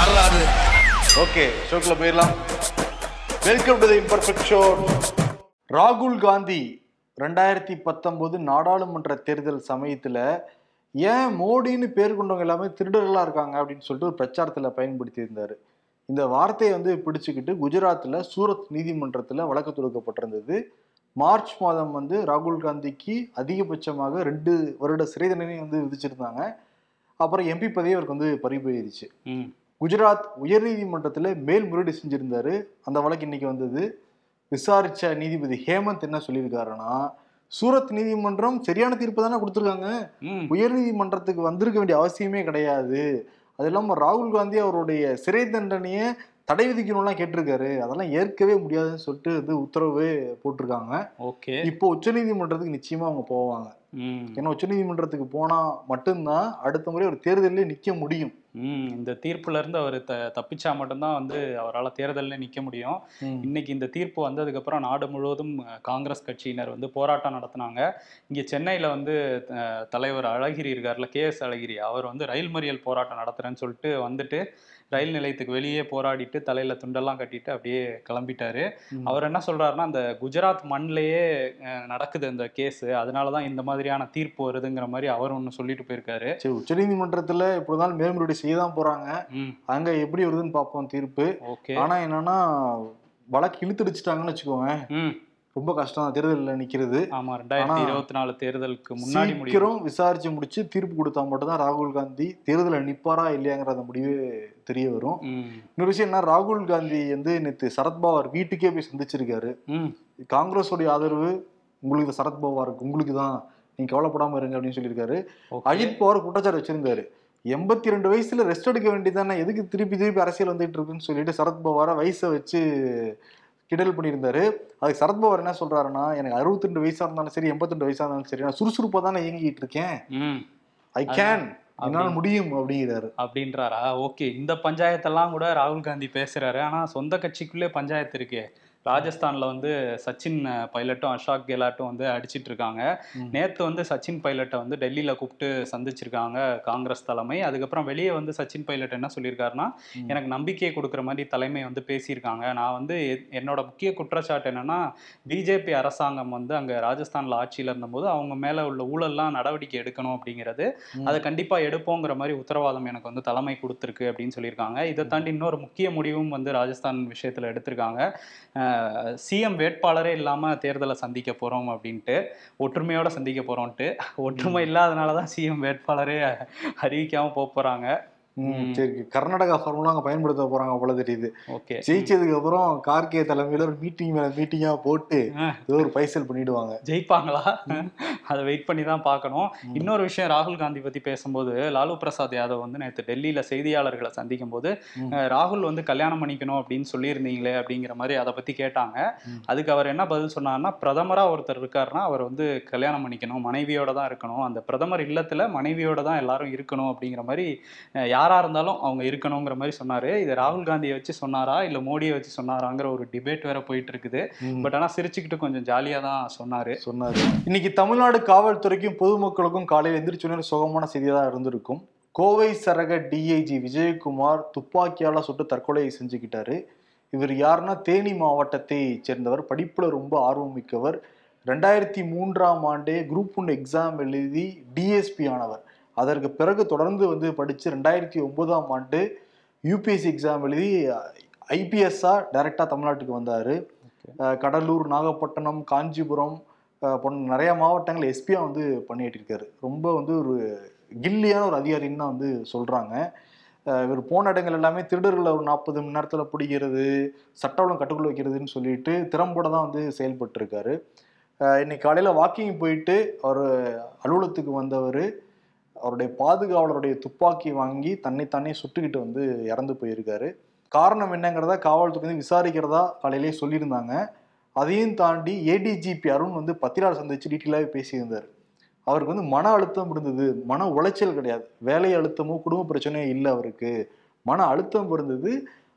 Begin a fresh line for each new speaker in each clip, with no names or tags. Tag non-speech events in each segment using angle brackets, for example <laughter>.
வரலாறு
ஓகே ஷோக்கில் போயிடலாம். Welcome to the imperfect show ராகுல் காந்தி ரெண்டாயிரத்தி பத்தொம்போது நாடாளுமன்ற தேர்தல் சமயத்தில் ஏன் மோடின்னு பேர் கொண்டவங்க எல்லாமே திருடர்களாக இருக்காங்க அப்படின்னு சொல்லிட்டு ஒரு பிரச்சாரத்தில் பயன்படுத்தி இருந்தார் இந்த வார்த்தையை வந்து பிடிச்சுக்கிட்டு குஜராத்தில் சூரத் நீதிமன்றத்தில் வழக்கு தொடுக்கப்பட்டிருந்தது. மார்ச் மாதம் வந்து ராகுல் காந்திக்கு அதிகபட்சமாக ரெண்டு வருட சிறை தண்டனை வந்து விதிச்சிருந்தாங்க. அப்புறம் எம்பி பதவி அவருக்கு வந்து பறிபோயிருச்சு. குஜராத் உயர்நீதிமன்றத்தில் மேல்முறையீடு செஞ்சிருந்தாரு. அந்த வழக்கு இன்னைக்கு வந்தது. விசாரிச்ச நீதிபதி ஹேமந்த் என்ன சொல்லியிருக்காருன்னா சூரத் நீதிமன்றம் சரியான தீர்ப்பு தானே கொடுத்துருக்காங்க.
ம்.
உயர்நீதிமன்றத்துக்கு வந்திருக்க வேண்டிய அவசியமே கிடையாது. அது இல்லாம ராகுல் காந்தி அவருடைய சிறை தண்டனையை தடை விதிக்கணும்லாம் கேட்டிருக்காரு. அதெல்லாம் ஏற்கவே முடியாதுன்னு சொல்லிட்டு வந்து உத்தரவு போட்டிருக்காங்க.
ஓகே.
இப்போ உச்சநீதிமன்றத்துக்கு நிச்சயமா அவங்க போவாங்க. ஏன்னா உச்சநீதிமன்றத்துக்கு போனா மட்டும்தான் அடுத்த முறை ஒரு தேர்தலில் நிக்க முடியும்.
இந்த தீர்ப்புல இருந்து அவர் த தப்பிச்சா மட்டும்தான் வந்து அவரால் தேர்தலில் நிற்க முடியும். இன்னைக்கு இந்த தீர்ப்பு வந்ததுக்கப்புறம் நாடு முழுவதும் காங்கிரஸ் கட்சியினர் வந்து போராட்டம் நடத்தினாங்க. இங்கே சென்னையில் வந்து தலைவர் அழகிரி இருக்கார்ல கே எஸ் அழகிரி அவர் வந்து ரயில் மறியல் போராட்டம் நடத்துறேன்னு சொல்லிட்டு வந்துட்டு ரயில் நிலையத்துக்கு வெளியே போராடிட்டு தலையில துண்டெல்லாம் கட்டிட்டு அப்படியே கிளம்பிட்டாரு. அவர் என்ன சொல்றாருன்னா அந்த குஜராத் மண்ணிலேயே நடக்குது இந்த கேஸ். அதனால தான் இந்த மாதிரியான தீர்ப்பு வருதுங்கிற மாதிரி அவர் ஒன்று சொல்லிட்டு போயிருக்காரு.
சரி உச்சநீதிமன்றத்துல இப்படிதான் மேல்முறையீடு செய்ய தான் போறாங்க அங்க எப்படி வருதுன்னு பார்ப்போம் தீர்ப்பு. ஆனா என்னன்னா வழக்கு இழுத்துடிச்சிட்டாங்கன்னு வச்சுக்கோங்க. ரொம்ப கஷ்டம் தான். தேர்தலில் நிக்கிறது.
ஆமா ரெண்டாயிரத்தி இருபத்தி நாலு தேர்தலுக்கு முன்னாடி முடியும்
சீக்கிரம் விசாரிச்சு முடிச்சு தீர்ப்பு கொடுத்தா மட்டும்தான் ராகுல் காந்தி தேர்தலில் நிப்பாரா இல்லையாங்கிற அந்த முடிவு தெரிய வரும். இன்னொரு விஷயம் என்ன ராகுல் காந்தி வந்து நேற்று சரத்பவார் வீட்டுக்கே போய் சந்திச்சிருக்காரு. காங்கிரஸோடைய ஆதரவு உங்களுக்கு சரத்பவாருக்கு உங்களுக்கு தான் நீங்க கவலைப்படாம இருங்க அப்படின்னு சொல்லியிருக்காரு. அஜித் பவார் குற்றச்சாட்டு வச்சிருந்தாரு. எண்பத்தி ரெண்டு வயசுல ரெஸ்ட் எடுக்க வேண்டியதானே எதுக்கு திருப்பி திருப்பி அரசியல் வந்துட்டு இருக்குன்னு சொல்லிட்டு சரத்பவாரை வயசை வச்சு கிண்டல் பண்ணியிருந்தாரு. அதுக்கு சரத்பவார் என்ன சொல்றாருன்னா எனக்கு அறுபத்தி ரெண்டு வயசா இருந்தாலும் சரி எண்பத்தி ரெண்டு வயசா இருந்தாலும் சரி நான் சுறுசுறுப்பா தானே இயங்கிட்டு இருக்கேன்.
ம்.
ஐ கேன் என்னால்
அப்படி-
முடியும் அப்படிங்கிறாரு.
அப்படின்றாரா? ஓகே. இந்த பஞ்சாயத்தெல்லாம் கூட ராகுல் காந்தி பேசுறாரு. ஆனா சொந்த கட்சிக்குள்ளே பஞ்சாயத்து இருக்கே. ராஜஸ்தான்ல வந்து சச்சின் பைலட்டும் அஷாக் கெலாட்டும் வந்து அடிச்சிட்டு இருக்காங்க. நேத்து வந்து சச்சின் பைலட்டை வந்து டெல்லியில கூப்பிட்டு சந்திச்சிருக்காங்க காங்கிரஸ் தலைமை. அதுக்கப்புறம் வெளியே வந்து சச்சின் பைலட் என்ன சொல்லியிருக்காருன்னா. எனக்கு நம்பிக்கையை கொடுக்குற மாதிரி தலைமை வந்து பேசியிருக்காங்க. நான் வந்து என்னோட முக்கிய குற்றச்சாட்டு என்னன்னா பிஜேபி அரசாங்கம் வந்து அங்க ராஜஸ்தான்ல ஆட்சியில இருந்தபோது அவங்க மேல உள்ள ஊழல்லாம் நடவடிக்கை எடுக்கணும் அப்படிங்கிறது. அதை கண்டிப்பா எடுப்போங்கிற மாதிரி உத்தரவாதம் எனக்கு வந்து தலைமை கொடுத்துருக்கு அப்படின்னு சொல்லியிருக்காங்க. இதை தாண்டி இன்னொரு முக்கிய முடிவும் வந்து ராஜஸ்தான் விஷயத்துல எடுத்திருக்காங்க. சிஎம் வேட்பாளரே இல்லாமல் தேர்தலை சந்திக்க போகிறோம் அப்படின்ட்டு ஒற்றுமையோட சந்திக்க போகிறோம்ட்டு ஒற்றுமை இல்லாதனால தான் சிஎம் வேட்பாளரே அறிவிக்காமல் போக
போகிறாங்க சரி கர்நாடகா ஃபார்முலா அங்க பயன்படுத்த போறாங்க போல தெரியுது. ஜெயிச்சதுக்கு அப்புறம் கார்கே தலைமையில ஒரு மீட்டிங் மேல மீட்டிங்கா போட்டு ஏதோ ஒரு பைசல் பண்ணிடுவாங்க.
ஜெயிப்பாங்களா? அதை வெயிட் பண்ணி தான் பார்க்கணும். இன்னொரு விஷயம் ராகுல் காந்தி பத்தி பேசும்போது லாலு பிரசாத் யாதவ் வந்து நேற்று டெல்லியில செய்தியாளர்களை சந்திக்கும் போது ராகுல் வந்து கல்யாணம் பண்ணிக்கணும் அப்படின்னு சொல்லியிருந்தீங்களே அப்படிங்கிற மாதிரி அதை பத்தி கேட்டாங்க. அதுக்கு அவர் என்ன பதில் சொன்னார்னா பிரதமரா ஒருத்தர் இருக்காருன்னா அவர் வந்து கல்யாணம் பண்ணிக்கணும் மனைவியோட தான் இருக்கணும். அந்த பிரதமர் இல்லத்துல மனைவியோட தான் எல்லாரும் இருக்கணும் அப்படிங்கிற மாதிரி அஹ், யாரா இருந்தாலும் அவங்க இருக்கணுங்கிற மாதிரி சொன்னாரு. இது ராகுல் காந்தியை வச்சு சொன்னாரா? இல்ல மோடியை வச்சு சொன்னாராங்கிற ஒரு டிபேட் வேற போயிட்டு இருக்குது. பட் ஆனா சிரிச்சுக்கிட்டு கொஞ்சம் ஜாலியா தான் சொன்னாரு.
சொன்னாரு. இன்னைக்கு தமிழ்நாடு காவல்துறைக்கும் பொதுமக்களுக்கும் காலையில் எந்திரிச்சோன்னு சோகமான செய்தியாக தான் இருந்திருக்கும். கோவை சரக டிஐஜி விஜயகுமார் துப்பாக்கியால சுட்டு தற்கொலை செஞ்சுக்கிட்டாரு. இவர் யாருன்னா தேனி மாவட்டத்தை சேர்ந்தவர் படிப்புல ரொம்ப ஆர்வம் மிக்கவர். ரெண்டாயிரத்தி மூன்றாம் ஆண்டே குரூப் ஒன் எக்ஸாம் எழுதி டிஎஸ்பி ஆனவர். அதற்கு பிறகு தொடர்ந்து வந்து படித்து ரெண்டாயிரத்தி ஒன்பதாம் ஆண்டு யூபிஎஸ்சி எக்ஸாம் எழுதி ஐபிஎஸ்ஸா டைரக்டா தமிழ்நாட்டுக்கு வந்தாரு. கடலூர் நாகப்பட்டினம் காஞ்சிபுரம் போன்ற நிறைய மாவட்டங்கள் எஸ்பியா வந்து பண்ணிட்டு இருக்காரு. ரொம்ப வந்து ஒரு கில்லியான ஒரு அதிகாரின்னு தான் வந்து சொல்றாங்க. அஹ் இவர் போன இடங்கள் எல்லாமே திருடர்களை ஒரு நாற்பது மணி நேரத்துல பிடிக்கிறது சட்ட ஒழுங்கு கட்டுக்குள்ள வைக்கிறதுன்னு சொல்லிட்டு திறம்போட தான் வந்து செயல்பட்டு இருக்காரு. அஹ் இன்னைக்கு காலையில வாக்கிங் போயிட்டு அவர் அலுவலகத்துக்கு வந்தவர். அவருடைய பாதுகாவலருடைய துப்பாக்கி வாங்கி தன்னைத்தானே சுட்டுக்கிட்டு வந்து இறந்து போயிருக்காரு. காரணம் என்னங்கிறத காவல்துறை வந்து விசாரிக்கிறதா காலையிலேயே சொல்லியிருந்தாங்க. அதையும் தாண்டி ஏடிஜிபி அருண் வந்து பத்திரால் சந்திச்சு டீட்டெயிலாகவே பேசியிருந்தார். அவருக்கு வந்து மன அழுத்தம் இருந்தது. மன உளைச்சல் கிடையாது. வேலை அழுத்தமோ குடும்ப பிரச்சனையோ இல்லை அவருக்கு. மன அழுத்தம் இருந்தது.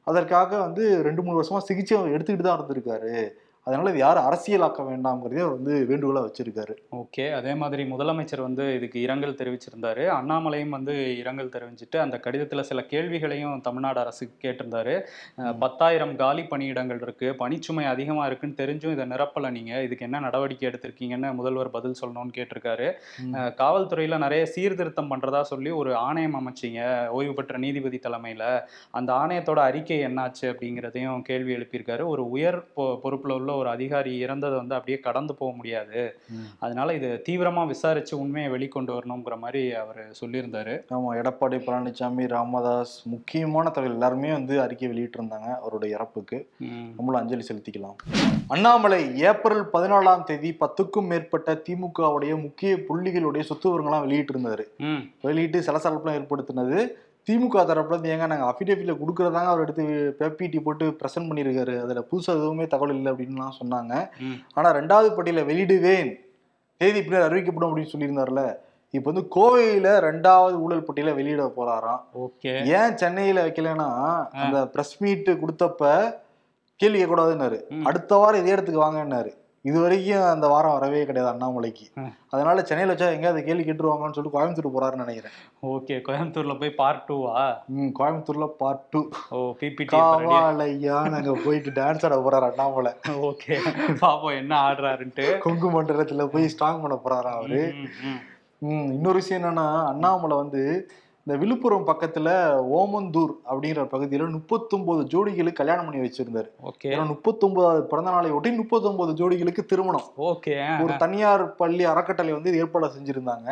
அதற்காக வந்து ரெண்டு மூணு வருஷமா சிகிச்சை எடுத்துக்கிட்டு தான் இருந்திருக்காரு. அதனால இது யாரும் அரசியலாக்க வேண்டாம்ங்கிறதே அவர் வந்து வேண்டுகோளா வச்சிருக்காரு.
ஓகே அதே மாதிரி முதலமைச்சர் வந்து இதுக்கு இரங்கல் தெரிவிச்சிருந்தாரு. அண்ணாமலையும் வந்து இரங்கல் தெரிவிச்சிட்டு அந்த கடிதத்துல சில கேள்விகளையும் தமிழ்நாடு அரசுக்கு கேட்டிருந்தாரு. பத்தாயிரம் காலி பணியிடங்கள் இருக்கு பணிச்சுமை அதிகமா இருக்குன்னு தெரிஞ்சும் இதை நிரப்பல நீங்க. இதுக்கு என்ன நடவடிக்கை எடுத்திருக்கீங்கன்னு முதல்வர் பதில் சொல்லணும்னு கேட்டிருக்காரு. காவல்துறையில நிறைய சீர்திருத்தம் பண்றதா சொல்லி ஒரு ஆணையம் அமைச்சீங்க ஓய்வு பெற்ற நீதிபதி தலைமையில. அந்த ஆணையத்தோட அறிக்கை என்னாச்சு அப்படிங்கிறதையும் கேள்வி எழுப்பியிருக்காரு. ஒரு உயர் பொ- பொறுப்புல உள்ள ஒரு அதிகாரி இறந்ததை வந்து அப்படியே கடந்து போக முடியாது. அதனால இது தீவிரமா விசாரிச்சு உண்மையை வெளிக்கொண்டு வரணுங்கிற மாதிரி அவர் சொல்லியிருந்தாரு
ஆமா எடப்பாடி பழனிசாமி ராமதாஸ் முக்கியமான தலைவர் எல்லாருமே வந்து அறிக்கை வெளியிட்டிருந்தாங்க அவருடைய இறப்புக்கு. நம்மளும் அஞ்சலி செலுத்திக்கலாம் அண்ணாமலை ஏப்ரல் பதினாலாம் தேதி பத்துக்கும் மேற்பட்ட திமுகவுடைய முக்கிய புள்ளிகளுடைய சொத்து விவரங்கள்லாம் வெளியிட்டு இருந்தாரு
ம்.
வெளியிட்டு சலசலப்புலாம் ஏற்படுத்தினது திமுக தரப்புல ஏங்க நாங்கள் அஃபிடேவிட்ல கொடுக்குறதாங்க அவர் எடுத்து பேபிடி போட்டு ப்ரெசென்ட் பண்ணியிருக்காரு அதில் புதுசாக எதுவுமே தகவல் இல்லை அப்படின்லாம் சொன்னாங்க. ஆனால் ரெண்டாவது பட்டியலை வெளியிடுவேன். தேதி பின்னர் அறிவிக்கப்படும் அப்படின்னு சொல்லியிருந்தார்ல. இப்போ வந்து கோவையில் ரெண்டாவது ஊழல் பட்டியலை வெளியிட போறாராம்.
ஓகே.
ஏன் சென்னையில் வைக்கலைன்னா அந்த ப்ரெஸ் மீட் கொடுத்தப்ப கேள்வி கேட்கக்கூடாதுன்னாரு. அடுத்த வாரம் இதே இடத்துக்கு வாங்கன்னாரு. இது வரைக்கும் அந்த வாரம் வரவே கிடையாது அண்ணாமலைக்கு. அதனால சென்னையில் வச்சா எங்க அதை கேள்வி கேட்டுருவாங்கன்னு சொல்லிட்டு கோயம்புத்தூர் போறாருன்னு நினைக்கிறேன்.
ஓகே கோயம்புத்தூர்ல போய் பார்ட் டூவா
ம் கோயம்புத்தூர்ல பார்ட் டூ
ஓ பிபிடி
காவாலையா நாங்க போயிட்டு டான்ஸ் ஆட போறாரு அண்ணாமலை.
ஓகே பாப்போம் என்ன ஆடுறாருன்ட்டு.
கொங்கு மண்டலத்துல போய் ஸ்ட்ராங் பண்ண போறாரா அவரு. இன்னொரு விஷயம் என்னன்னா அண்ணாமலை வந்து இந்த விழுப்புரம் பக்கத்துல ஓமந்தூர் அப்படிங்கிற பகுதியில முப்பத்தொன்பது ஜோடிகளுக்கு கல்யாணம் பண்ணி வச்சிருந்தாரு.
ஓகே.
முப்பத்தொன்பதாவது பிறந்த நாளை ஒட்டி முப்பத்தொன்பது ஜோடிகளுக்கு திருமணம்.
ஓகே.
ஒரு தனியார் பள்ளி அறக்கட்டளை வந்து ஏற்பாடு செஞ்சிருந்தாங்க.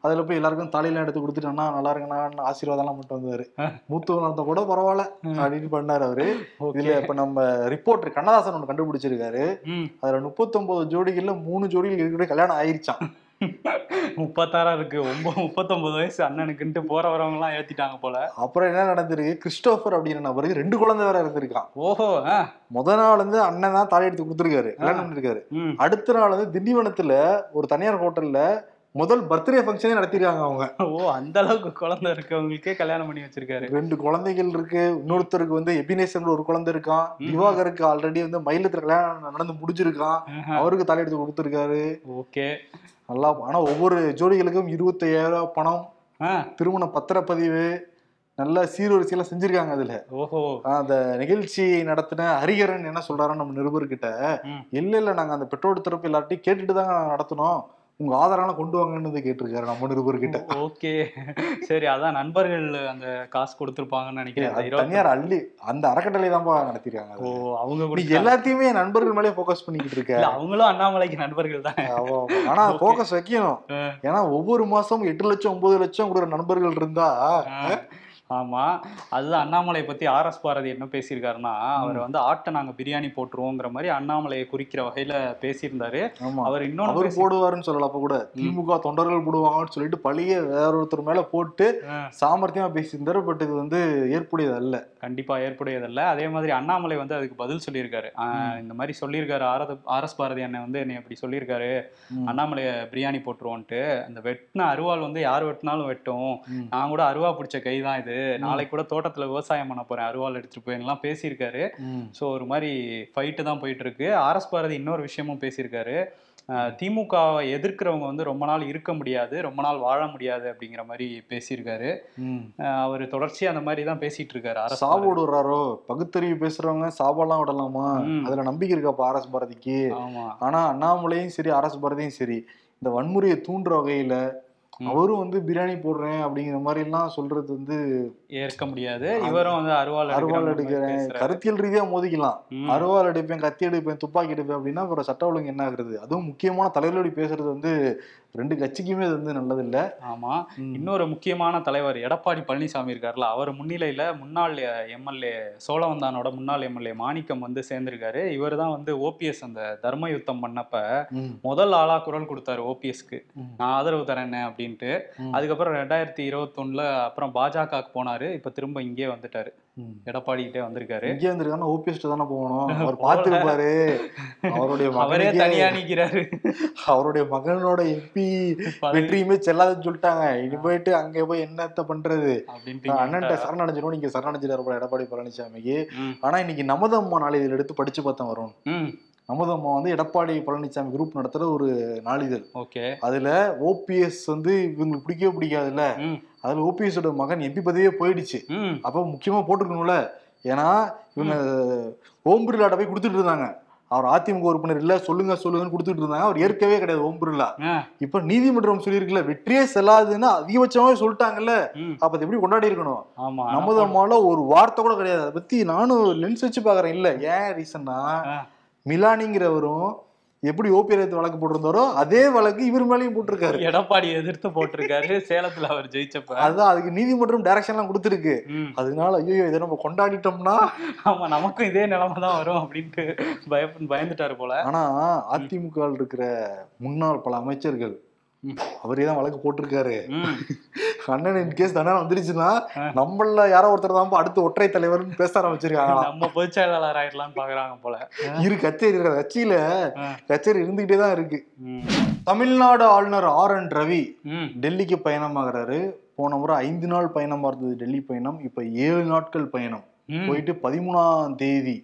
அதுல போய் எல்லாருக்கும் தலையெல்லாம் எடுத்து கொடுத்துட்டு அண்ணா நல்லா இருக்குண்ணா ஆசீர்வாதம் எல்லாம் மட்டும் வந்தாரு. மூத்தவங்க நடந்த கூட பரவாயில்ல. அப்படின்னு பண்ணாரு அவரு. இதுல இப்ப நம்ம ரிப்போர்ட்டர் கண்ணதாசன் ஒன்று கண்டுபிடிச்சிருக்காரு. அதுல முப்பத்தொன்பது ஜோடிகள்ல மூணு ஜோடிகள் இருக்கிற கல்யாணம் ஆயிருச்சான்
முப்பத்தாறா இருக்கு. ஒன்பது முப்பத்தொன்பது வயசு அண்ணனுக்குன்ட்டு போற வரவங்க எல்லாம் ஏத்திட்டாங்க போல.
அப்புறம் என்ன நடந்திருக்கு? கிறிஸ்டோபர் அப்படிங்கிற நபருக்கு ரெண்டு குழந்தை வேற இருந்திருக்கான்.
ஓஹோ.
முத நாள் வந்து அண்ணன் தான் தாலி எடுத்து கொடுத்துருக்காரு. கல்யாணம் பண்ணிருக்காரு. அடுத்த நாள் வந்து திண்டிவனத்துல ஒரு தனியார் ஹோட்டல்ல முதல் பர்த்டே ஃபங்க்ஷனே நடத்திருக்காங்க அவங்க.
ஓ அந்த அளவுக்கு குழந்தை இருக்கவங்களுக்கே கல்யாணம் பண்ணி வச்சிருக்காரு.
ரெண்டு குழந்தைகள் இருக்கு. இன்னொருத்தருக்கு வந்து எபினேசன் ஒரு குழந்தை இருக்கான். திவாகருக்கு ஆல்ரெடி வந்து மயிலத்துல கல்யாணம் நடந்து முடிஞ்சிருக்கான். அவருக்கு தலை எடுத்து கொடுத்துருக்காரு.
ஓகே.
நல்லா ஆனா ஒவ்வொரு ஜோடிகளுக்கும் இருபத்தையாயிரம் பணம் திருமண பத்திரப்பதிவு நல்ல சீர்வரிசையெல்லாம் செஞ்சிருக்காங்க அதுல.
ஓஹோ.
அந்த நிகழ்ச்சி நடத்தின ஹரிகரன் என்ன சொல்றாருன்னு நம்ம நிருபர்கிட்ட. இல்ல இல்ல நாங்க அந்த பெற்றோர் தரப்பு எல்லார்ட்டையும் கேட்டுட்டு தாங்க நாங்க நடத்தினோம். உங்க ஆதாரம் கொண்டு வாங்கன்னு கேட்டிருக்காரு நம்ம நிருபர்கிட்ட
ஓகே சரி அதான் நண்பர்கள் அந்த காசு கொடுத்துருப்பாங்கன்னு நினைக்கிறேன்
தனியார் அள்ளி அந்த அறக்கட்டளை தான்ப்பா நடத்திருக்காங்க
ஓ. அவங்க கூட
எல்லாத்தையுமே நண்பர்கள் மேலே ஃபோக்கஸ் பண்ணிக்கிட்டு இருக்க
இல்ல அவங்களும் அண்ணாமலைக்கு நண்பர்கள் தான்.
ஆனா. ஃபோக்கஸ் வைக்கணும். ஏன்னா ஒவ்வொரு மாசம் எட்டு லட்சம் ஒன்பது லட்சம் கொடுக்குற நண்பர்கள் இருந்தா.
ஆமா. அதுதான் அண்ணாமலை பத்தி ஆர் எஸ் பாரதி என்ன பேசியிருக்காருன்னா அவர் வந்து ஆட்டை நாங்க பிரியாணி போட்டுருவோங்கிற மாதிரி அண்ணாமலையை குறிக்கிற வகையில பேசியிருந்தாரு. அவர் பேசி-
போடுவாருன்னு சொல்லல அப்ப கூட. திமுக தொண்டர்கள் போடுவாங்கன்னு சொல்லிட்டு பழிய வேற ஒருத்தர் மேல போட்டு. சாமர்த்தியமா பேசியிருந்தாரு பட் இது வந்து ஏற்புடையது அல்ல
கண்டிப்பா ஏற்புடையதல்ல. அதே மாதிரி அண்ணாமலை வந்து அதுக்கு பதில் சொல்லியிருக்காரு. இந்த மாதிரி சொல்லியிருக்காரு. ஆரத ஆர் எஸ் பாரதி அண்ணன் வந்து என்னை அப்படி சொல்லியிருக்காரு. அண்ணாமலையை பிரியாணி போட்டுருவோன்ட்டு அந்த வெட்டின அருவாள் வந்து யார் வெட்டினாலும் வெட்டும். நான் கூட அருவா பிடிச்ச கை தான் இது. நாளைக்கு கூட தோட்டத்துல விவசாயம் பண்ண போறேன். அருவாள் எடுத்துட்டு போயின்லாம் பேசியிருக்காரு. ஸோ ஒரு மாதிரி ஃபைட்டு தான் போயிட்டு இருக்கு ஆர்எஸ் பாரதி இன்னொரு விஷயமும் பேசியிருக்காரு. திமுகவை எதிர்க்கிறவங்க வந்து ரொம்ப நாள் இருக்க முடியாது ரொம்ப நாள் வாழ முடியாது அப்படிங்கிற மாதிரி பேசியிருக்காரு. அவர் தொடர்ச்சியா அந்த மாதிரி தான் பேசிட்டு இருக்காரு அரசு
சாவு விடுறாரோ? பகுத்தறிவு பேசுறவங்க சாவெல்லாம் விடலாமா. அதுல நம்பிக்கை இருக்காப்பா ஆர்எஸ் பாரதிக்கு?
ஆமா.
ஆனா அண்ணாமலையும் சரி அரசு பாரதியும் சரி இந்த வன்முறையை தூண்டுற வகையில. அவரும் வந்து பிரியாணி போடுறேன் அப்படிங்கிற மாதிரி எல்லாம் சொல்றது வந்து
ஏற்க முடியாது இவரும் வந்து அருவாள்
அருவாள் எடுக்கிறேன். கருத்தியல் ரீதியா மோதிக்கலாம். அருவாள் எடுப்பேன் கத்தி எடுப்பேன் துப்பாக்கி எடுப்பேன் அப்படின்னா அப்புறம் சட்ட ஒழுங்கு என்ன ஆகுறது அதுவும் முக்கியமான தலைவர்களோட பேசுறது வந்து ரெண்டு கட்சிக்குமே அது வந்து நல்லது இல்ல
ஆமா இன்னொரு முக்கியமான தலைவர் எடப்பாடி பழனிசாமி இருக்கார்ல அவர் முன்னிலையில முன்னாள் எம்எல்ஏ சோழவந்தானோட முன்னாள் எம்எல்ஏ மாணிக்கம் வந்து சேர்ந்திருக்காரு இவர் தான் வந்து ஓபிஎஸ் அந்த தர்ம யுத்தம் பண்ணப்ப. முதல் ஆளா குரல் கொடுத்தாரு ஓபிஎஸ்க்கு. நான் ஆதரவு தரேன் அப்படின்ட்டு. அதுக்கப்புறம் ரெண்டாயிரத்தி இருபத்தொன்னுல அப்புறம் பாஜகவுக்கு போனாரு இப்ப திரும்ப இங்கே வந்துட்டாரு. எடப்பாடி கிட்டே வந்திருக்காரு.
இங்கே வந்திருக்காருன்னா ஓபிஎஸ்ட் தானே போகணும். <laughs> அவர் பார்த்துருப்பாரு. அவருடைய <laughs>
அவரே தனியா நிக்கிறாரு. <laughs>
அவருடைய மகனோட எம்பி வெற்றியுமே செல்லாதுன்னு சொல்லிட்டாங்க. இனி போயிட்டு அங்க போய் என்னத்த பண்றது?
அப்படின்ட்டு
அண்ணன்ட்ட சரணடைஞ்சிடும் நீங்க சரணடைஞ்சிட்டாரு எடப்பாடி பழனிசாமிக்கு. ஆனா இன்னைக்கு நமது அம்மா நாளை இதுல எடுத்து படிச்சு பார்த்தேன் வரும். அமுதம்மா வந்து எடப்பாடி பழனிசாமி குரூப் நடத்துற ஒரு நாளிதழ்.
ஓகே.
அதுல ஓபிஎஸ் வந்து இவங்களுக்கு பிடிக்கவே பிடிக்காதுல்ல. அதுல ஓபிஎஸ் ஓட மகன் எம்பி பதவியே போயிடுச்சு. அப்ப முக்கியமா போட்டிருக்கணும்ல. ஏன்னா இவங்க ஓம் பிர்லாட்ட போய் கொடுத்துட்டு இருந்தாங்க. அவர் அதிமுக உறுப்பினர் இல்ல சொல்லுங்க சொல்லுங்கன்னு கொடுத்துட்டு இருந்தாங்க. அவர் ஏற்கவே கிடையாது ஓம் பிர்லா இப்ப நீதிமன்றம் சொல்லியிருக்குல்ல வெற்றியே செல்லாதுன்னு அதிகபட்சமாவே சொல்லிட்டாங்கல்ல. அப்ப எப்படி கொண்டாடி இருக்கணும்? நமது அம்மால ஒரு வார்த்தை கூட கிடையாது. அதை பத்தி நானும் லென்ஸ் வச்சு பாக்குறேன் இல்ல. ஏன் ரீசன்னா. மிலானிங்கிறவரும் எப்படி ஓபிஎஸ் வழக்கு போட்டிருந்தாரோ அதே வழக்கு இவர் மேலேயும் போட்டிருக்காரு.
எடப்பாடி எதிர்த்து போட்டிருக்காரு சேலத்துல அவர் ஜெயிச்சப்ப.
அதுதான் அதுக்கு நீதிமன்றம் டைரக்ஷன்லாம் கொடுத்துருக்கு.
ம்.
அதனால ஐயோ இதை நம்ம கொண்டாடிட்டோம்னா?
ஆமா நமக்கும் இதே நிலைமை தான் வரும் அப்படின்ட்டு பய பயந்துட்டாரு போல.
ஆனா அதிமுக இருக்கிற முன்னாள் பல அமைச்சர்கள். அவரே தான் வழக்கு போட்டிருக்காரு. அண்ணன் இன் கேஸ் தண்டனை வந்துருச்சுன்னா. நம்மள யாரோ ஒருத்தர் தான் அடுத்து ஒற்றை தலைவர்னு பேச ஆரம்பிச்சிருக்காங்க
நம்ம பொதுச்செயலாளர் ஆயிடலாம்னு பாக்குறாங்க போல.
இரு கச்சேரி இருக்கிற கட்சியில. கச்சேரி இருந்துகிட்டே தான் இருக்கு. தமிழ்நாடு ஆளுநர் ஆர் என் ரவி டெல்லிக்கு பயணமாகறாரு. போன முறை ஐந்து நாள் பயணமா இருந்தது டெல்லி பயணம். இப்ப ஏழு நாட்கள் பயணம். போயிட்டு பதிமூணாம் தேதி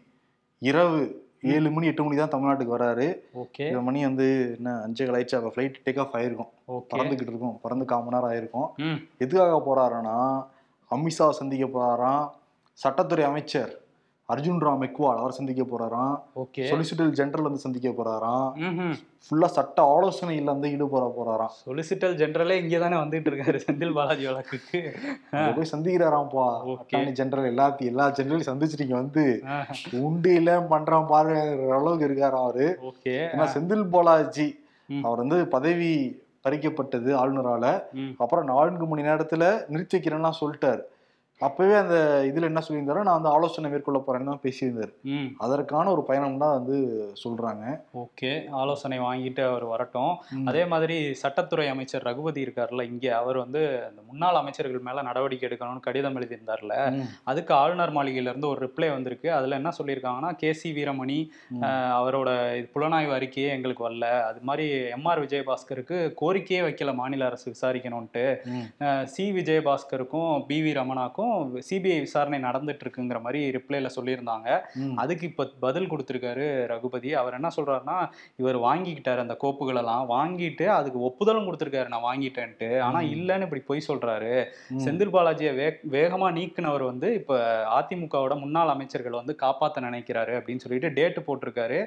இரவு ஏழு மணி எட்டு மணி தான் தமிழ்நாட்டுக்கு வராரு.
ஓகே.
மணி வந்து என்ன அஞ்சு கலாய்ச்சி அப்போ ஃப்ளைட் டேக் ஆஃப் ஆயிருக்கும்.
ஓகே.
பறந்துகிட்டு இருக்கும். பறந்து கால் மணி நேரம் ஆயிருக்கும். எதுக்காக போறாருன்னா அமித்ஷா சந்திக்க போறாராம் சட்டத்துறை அமைச்சர். அர்ஜுன் ராம் மெக்வால் அவர் சந்திக்க போறாராம்.
ஓகே.
சொலிசிட்டர் ஜெனரல் வந்து சந்திக்க போறாராம். ஃபுல்லா சட்ட ஆலோசனையில வந்து ஈடுபட போறாராம்.
சொலிசிட்டல் ஜெனரலே இங்கே தானே வந்துட்டு இருக்காரு செந்தில் பாலாஜி வழக்குக்கு.
போய் சந்திக்கிறாராம்ப்பா. அட்டார்னி ஜெனரல் எல்லாத்தையும் எல்லா ஜெனரலையும் சந்திச்சுட்டு இங்க வந்து.
ஆ,
உண்டு இல்ல பண்றான் பாருங்கிற அளவுக்கு இருக்காராம் அவரு.
ஓகே.
ஏன்னா செந்தில் பாலாஜி. அவர் வந்து பதவி பறிக்கப்பட்டது ஆளுநரால. அப்புறம் நான்கு மணி நேரத்துல நிறுத்தி வைக்கிறேன்னா சொல்லிட்டாரு. அப்பவே அந்த இதுல என்ன சொல்லியிருந்தாரோ நான் வந்து ஆலோசனை மேற்கொள்ள போறேன்னு தான் பேசியிருந்தாரு.
ம்.
அதற்கான ஒரு பயணம் தான் வந்து சொல்றாங்க.
ஓகே. ஆலோசனை வாங்கிட்டு அவர் வரட்டும். அதே மாதிரி சட்டத்துறை அமைச்சர் ரகுபதி இருக்கார்ல இங்கே அவர் வந்து அந்த முன்னாள் அமைச்சர்கள் மேல நடவடிக்கை எடுக்கணும்னு கடிதம் எழுதியிருந்தார்ல. அதுக்கு ஆளுநர் மாளிகையில இருந்து ஒரு ரிப்ளை வந்திருக்கு. அதுல என்ன சொல்லியிருக்காங்கன்னா கே சி வீரமணி அவரோட இது புலனாய்வு அறிக்கையே எங்களுக்கு வரல. அது மாதிரி எம்ஆர் விஜயபாஸ்கருக்கு கோரிக்கையே வைக்கல மாநில அரசு விசாரிக்கணும்ட்டு சி விஜயபாஸ்கருக்கும் பி வி ரமணாக்கும் சிபிஐ விசாரணை நடந்துட்டு இருக்குங்கிற மாதிரி ரிப்ளைல சொல்லியிருந்தாங்க. அதுக்கு இப்ப பதில் கொடுத்திருக்காரு ரகுபதி. அவர் என்ன சொல்றாருன்னா இவர் வாங்கிக்கிட்டாரு அந்த கோப்புகள் எல்லாம் வாங்கிட்டு அதுக்கு ஒப்புதலும் கொடுத்திருக்காரு நான் வாங்கிட்டேன்ட்டு. ஆனா. இல்லைன்னு இப்படி பொய் சொல்றாரு. செந்தில் பாலாஜியை வே வேகமா நீக்கினவர் வந்து இப்ப அதிமுகவோட முன்னாள் அமைச்சர்கள் வந்து காப்பாத்த நினைக்கிறாரு அப்படின்னு சொல்லிட்டு டேட்டு போட்டிருக்காரு.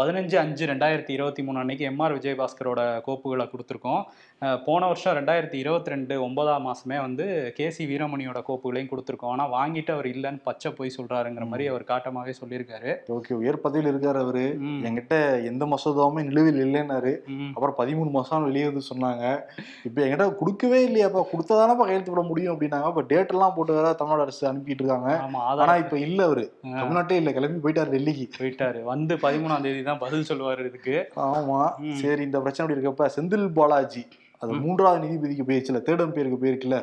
பதினஞ்சு அஞ்சு ரெண்டாயிரத்தி இருபத்தி மூணு அன்னைக்கு எம்ஆர் விஜயபாஸ்கரோட கோப்புகளை கொடுத்துருக்கோம். போன வருஷம் ரெண்டாயிரத்தி இருபத்தி ரெண்டு ஒன்பதாம் மாசமே வந்து கே சி வீரமணியோட கோப்புகளையும் கொடுத்துருக்கோம். ஆனா வாங்கிட்டு அவர் இல்லைன்னு பச்சை போய் சொல்றாருங்கிற மாதிரி அவர் காட்டமாவே சொல்லியிருக்காரு.
ஓகே உயர் பதவியில் இருக்காரு அவரு. என்கிட்ட எந்த மசோதாவுமே நிலுவையில் இல்லைன்னாரு. அப்புறம் பதிமூணு மாசம் வெளியே சொன்னாங்க. இப்ப என்கிட்ட கொடுக்கவே இல்லையாப்பா கொடுத்தாதானப்பா கையெழுத்து போட முடியும் அப்படின்னாங்க. இப்ப டேட் எல்லாம் போட்டு வேற தமிழ்நாடு அரசு அனுப்பிட்டு இருக்காங்க. ஆனா இப்ப இல்ல அவரு. தமிழ்நாட்டே இல்ல. கிளம்பி போயிட்டாரு டெல்லிக்கு.
போயிட்டாரு. வந்து பதிமூணாம் தேதி தான் பதில் சொல்லுவாரு இதுக்கு.
ஆமா.
ம்.
சரி இந்த பிரச்சனை அப்படி இருக்கப்ப செந்தில் பாலாஜி. அது. மூன்றாவது நீதிபதிக்கு போயிருச்சுல தேர்ட் பேருக்கு போயிருக்குல்ல.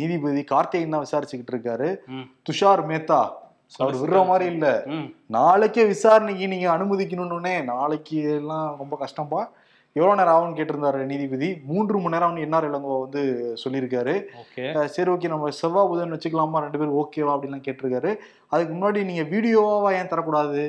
நீதிபதி கார்த்திகேயன் தான் விசாரிச்சுக்கிட்டு இருக்காரு. துஷார் மேத்தா. அவர் விடுற மாதிரி இல்ல. நாளைக்கே விசாரணைக்கு நீங்க அனுமதிக்கணும்னே நாளைக்கு எல்லாம் ரொம்ப கஷ்டம்பா. எவ்வளவு நேரம் ஆகும்னு கேட்டிருந்தாரு நீதிபதி? மூன்று மணி நேரம் என்ஆர் இளங்கோ வந்து சொல்லியிருக்காரு. சரி ஓகே நம்ம செவ்வாய் புதன் வச்சுக்கலாமா? ரெண்டு பேரும் ஓகேவா? அப்படின்லாம் கேட்டிருக்காரு. அதுக்கு முன்னாடி நீங்க வீடியோவா ஏன் தரக்கூடாது?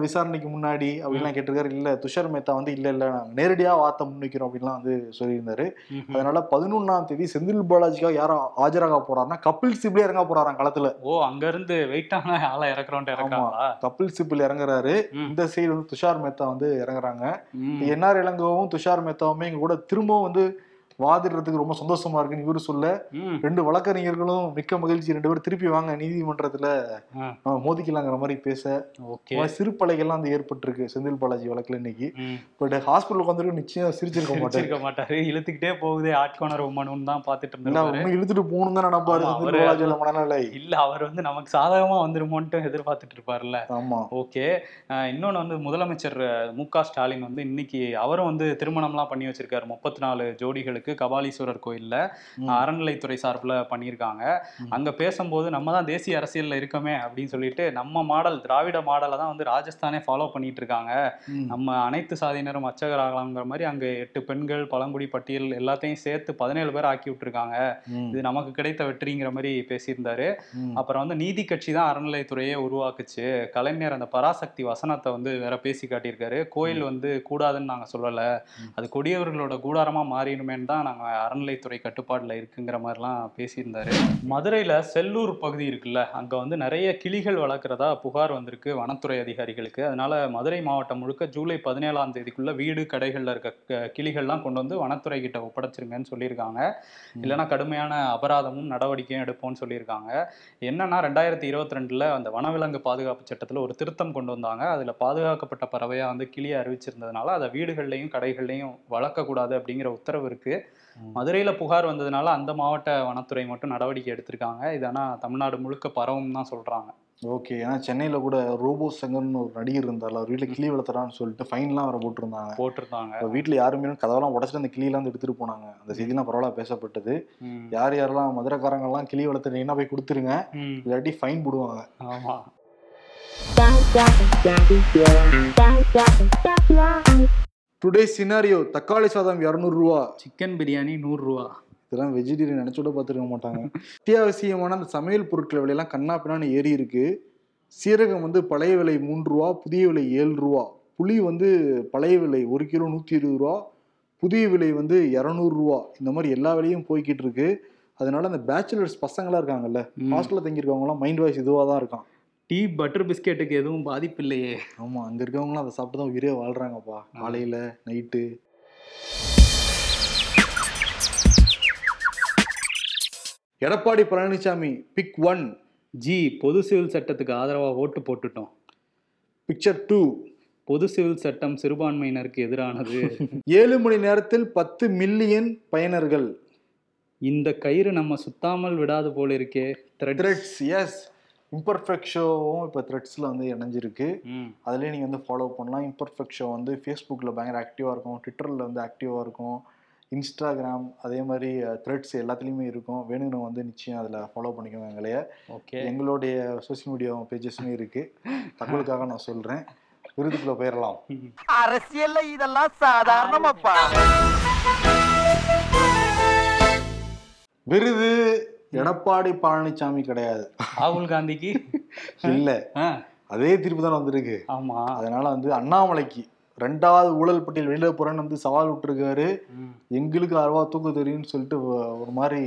விசாரணைக்கு முன்னாடி அப்படின்லாம் கேட்டிருக்காரு. இல்ல துஷார் மேத்தா வந்து இல்ல இல்ல நாங்க நேரடியா வார்த்தை முன்வைக்கிறோம் அப்படின்லாம் வந்து சொல்லியிருந்தாரு. அதனால பதினொன்னாம் தேதி செந்தில் பாலாஜிக்காக யாரும் ஆஜராக போறாருன்னா கபில் சிப்ல இறங்க போறாராம் களத்துல.
ஓ அங்க இருந்து வெயிட்டான ஆளை இறக்குறாங்களா?
கபில் சிப்பில் இறங்குறாரு. இந்த சைடு வந்து துஷார் மேத்தா வந்து இறங்குறாங்க. என்ஆர் இளங்கோவும் துஷார் மேத்தாவுமே எங்க கூட திரும்பவும் வந்து வாதிடுறதுக்கு ரொம்ப சந்தோஷமா இருக்குன்னு இவரு சொல்ல. ரெண்டு வழக்கறிஞர்களும் மிக்க மகிழ்ச்சி ரெண்டு பேரும் திருப்பி வாங்க நீதிமன்றத்துல. நம்ம மோதிக்கலாங்கிற மாதிரி பேச சிறுபலைகள்லாம் வந்து ஏற்பட்டிருக்கு செந்தில் பாலாஜி வழக்குல இன்னைக்கு. பட் ஹாஸ்பிட்டல் உட்காந்துருக்கு நிச்சயம் சிரிச்சிருக்க மாட்டாரு.
மாட்டாரு. இழுத்துக்கிட்டே போகுது ஆட்கோனர் உமனுன்னு தான் பாத்துட்டு இருந்தாரு
இழுத்துட்டு போகணும் தான் நினைப்பாரு செந்தில் பாலாஜியோட மனநிலை.
இல்ல அவர் வந்து நமக்கு சாதகமா வந்துருமோன்ட்டு எதிர்பார்த்துட்டு இருப்பாருல்ல.
ஆமா.
ஓகே. இன்னொன்று வந்து முதலமைச்சர் மு ஸ்டாலின் வந்து இன்னைக்கு அவரும் வந்து திருமணம்லாம் பண்ணி வச்சிருக்காரு. முப்பத்தி நாலு ஜோடிகளுக்கு இருக்கு. கபாலீஸ்வரர் கோயில்ல. அறநிலைத்துறை சார்பில் பண்ணியிருக்காங்க. அங்க பேசும்போது நம்ம தான் தேசிய அரசியல்ல இருக்கோமே அப்படின்னு சொல்லிட்டு நம்ம மாடல் திராவிட மாடலை தான் வந்து ராஜஸ்தானே ஃபாலோ பண்ணிட்டு இருக்காங்க. நம்ம அனைத்து சாதியினரும் அச்சகராகலாங்கிற மாதிரி அங்க எட்டு பெண்கள் பழங்குடி பட்டியல் எல்லாத்தையும் சேர்த்து பதினேழு பேர் ஆக்கி விட்டுருக்காங்க. இது நமக்கு கிடைத்த வெற்றிங்கிற மாதிரி பேசியிருந்தாரு. அப்புறம் வந்து நீதி கட்சி தான் அறநிலைத்துறையே உருவாக்குச்சு. கலைஞர் அந்த பராசக்தி வசனத்தை வந்து வேற பேசி காட்டியிருக்காரு. கோயில் வந்து கூடாதுன்னு நாங்க சொல்லல. அது கொடியவர்களோட கூடாரமா மாறிடுமேன்னு தான் நாங்க அறநிலைத்துறை கட்டுப்பாடுல இருக்குங்கிற மாதிரிலாம் பேசியிருந்தாரு. மதுரையில செல்லூர் பகுதி இருக்குல்ல அங்க வந்து நிறைய கிளிகள் வளர்க்குறதா புகார் வந்திருக்கு வனத்துறை அதிகாரிகளுக்கு. அதனால மதுரை மாவட்டம் முழுக்க ஜூலை பதினேழாம் தேதிக்குள்ள வீடு கடைகள்ல இருக்க கிளிகள்லாம் கொண்டு வந்து வனத்துறை கிட்ட ஒப்படைச்சிருங்கன்னு சொல்லியிருக்காங்க. இல்லைன்னா கடுமையான அபராதமும் நடவடிக்கையும் எடுப்போம்னு சொல்லியிருக்காங்க. என்னன்னா ரெண்டாயிரத்தி இருபத்தி ரெண்டுல அந்த வனவிலங்கு பாதுகாப்பு சட்டத்துல ஒரு திருத்தம் கொண்டு வந்தாங்க. அதுல பாதுகாக்கப்பட்ட பறவையா வந்து கிளியை அறிவிச்சிருந்ததுனால அதை வீடுகள்லையும் கடைகள்லையும் வளர்க்கக்கூடாது அப்படிங்கிற உத்தரவு இருக்கு.
ம்.
மதுரையில புகார் வந்ததுனால அந்த மாவட்ட வனத்துறை மட்டும் நடவடிக்கை எடுத்திருக்காங்க. இது ஆனா தமிழ்நாடு முழுக்க பரவும் தான் சொல்றாங்க.
ஓகே. ஏன்னா சென்னையில கூட ரோபோ சங்கர்னு ஒரு நடிகர் இருந்தால அவர் வீட்டுல கிளி வளர்த்துறான்னு சொல்லிட்டு ஃபைன்லாம் வர போட்டிருந்தாங்க.
போட்டிருந்தாங்க.
இப்போ வீட்டில் யாருமே கதவெல்லாம் உடச்சிட்டு அந்த கிளியெல்லாம் வந்து எடுத்துட்டு போனாங்க. அந்த செய்திலாம் பரவாயில்ல பேசப்பட்டது. யார் யாரெல்லாம் மதுரைக்காரங்கெல்லாம் கிளி வளர்த்துறீங்கன்னா போய் கொடுத்துருங்க. இல்லாட்டி ஃபைன் போடுவாங்க.
ஆமா.
டுடே சினாரியோ தக்காளி சாதம் இரநூறுவா.
சிக்கன் பிரியாணி நூறு ரூபா
இதெல்லாம் வெஜிடேரியன் நினைச்சோட பார்த்துருக்க மாட்டாங்க. அத்தியாவசியமான அந்த சமையல் பொருட்கள் விலையெல்லாம் கண்ணா பின்னான்னு ஏறி இருக்கு. சீரகம் வந்து பழைய விலை மூன்று ரூபா புதிய விலை ஏழு ரூபா புளி வந்து பழைய விலை ஒரு கிலோ நூற்றி இருபது ரூபா புதிய விலை வந்து இரநூறுவா. இந்த மாதிரி எல்லா விலையும் போய்கிட்டு இருக்கு. அதனால அந்த பேச்சுலர்ஸ் பசங்களாம் இருக்காங்கல்ல. ஹாஸ்டலில் தங்கியிருக்கவங்களாம் மைண்ட் வாய்ஸ் இதுவாக தான் இருக்கான்.
டீ பட்டர் பிஸ்கெட்டுக்கு எதுவும் பாதிப்பு இல்லையே
ஆமாம் அங்கே இருக்கவங்களாம் அதை சாப்பிட்டு தான் உயிரே வாழ்கிறாங்கப்பா காலையில் நைட்டு. எடப்பாடி பழனிசாமி பிக் ஒன்
ஜி பொது சிவில் சட்டத்துக்கு ஆதரவா ஓட்டு போட்டுட்டோம்.
பிக்சர் டூ
பொது சிவில் சட்டம் சிறுபான்மையினருக்கு எதிரானது. <laughs>
ஏழு மணி நேரத்தில் பத்து மில்லியன் பயனர்கள்.
இந்த கயிறு நம்ம சுத்தாமல் விடாது போல இருக்கே.
த்ரெட்ஸ் எஸ் இம்பர்ஃபெக்ட் ஷோவும் இப்போ த்ரெட்ஸில் வந்து இணைஞ்சிருக்கு. அதுலேயே நீங்கள் வந்து ஃபாலோ பண்ணலாம். இம்பர்ஃபெக்ட் ஷோ வந்து ஃபேஸ்புக்கில் பயங்கர ஆக்டிவாக இருக்கும். ட்விட்டரில் வந்து ஆக்டிவாக இருக்கும். இன்ஸ்டாகிராம் அதே மாதிரி த்ரெட்ஸ் எல்லாத்துலேயுமே இருக்கும். வேணுங்கிறவங்க வந்து நிச்சயம் அதில் ஃபாலோ பண்ணிக்கோங்க எங்களைய.
ஓகே.
எங்களுடைய சோஷியல் மீடியா பேஜஸுமே இருக்குது தகவலுக்காக நான் சொல்கிறேன் விருதுக்குள்ளே போயிடலாம்
அரசியல்ல இதெல்லாம் சாதாரணமாப்பா.
விருது எடப்பாடி பழனிசாமி கிடையாது.
ராகுல் காந்திக்கு?
இல்லை. அதே தீர்ப்பு தான் வந்திருக்கு.
ஆமா.
அதனால வந்து அண்ணாமலைக்கு ரெண்டாவது ஊழல் பட்டியல் வெளியில போறேன்னு வந்து சவால் விட்டுருக்காரு. எங்களுக்கு அருவா தூக்க தெரியும்னு சொல்லிட்டு ஒரு மாதிரி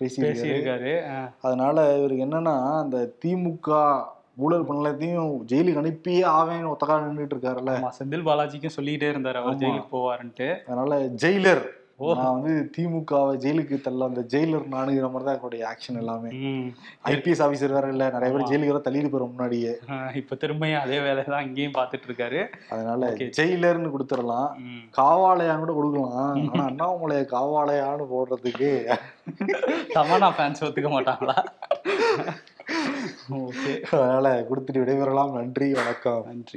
பேசியிருக்காரு. அதனால இவருக்கு என்னன்னா அந்த திமுக ஊழல் பண்ணலத்தையும் ஜெயிலுக்கு அனுப்பியே ஆவேன்னு ஒத்தக்கா நின்றுட்டு இருக்காருல்ல.
செந்தில் பாலாஜிக்கும் சொல்லிக்கிட்டே இருந்தாரு அவர். ஜெயிலுக்கு போவாருன்ட்டு.
அதனால ஜெயிலர். நான் வந்து திமுகவை ஜெயிலுக்கு தள்ள அந்த ஜெயிலர் நானுங்கிற மாதிரி தான் என்னுடைய ஆக்ஷன் எல்லாமே. ஐபிஎஸ் ஆபீசர் வேற இல்ல நிறைய பேர். ஜெயிலுக்கு வர தள்ளிட்டு போற முன்னாடியே.
இப்ப திரும்பியும் அதே வேலையை தான் இங்கேயும் பார்த்துட்டு இருக்காரு
அதனால. ஜெயிலர்னு கொடுத்துடலாம். காவாலயான்னு கூட கொடுக்கலாம். <laughs> ஆனா அண்ணாமலைய காவாலயான்னு போடுறதுக்கு.
தமன்னா ஃபேன்ஸ் ஒத்துக்க மாட்டாங்களா? <laughs> ஓகே.
அதனால கொடுத்துட்டு விடைபெறலாம். நன்றி வணக்கம்.
நன்றி.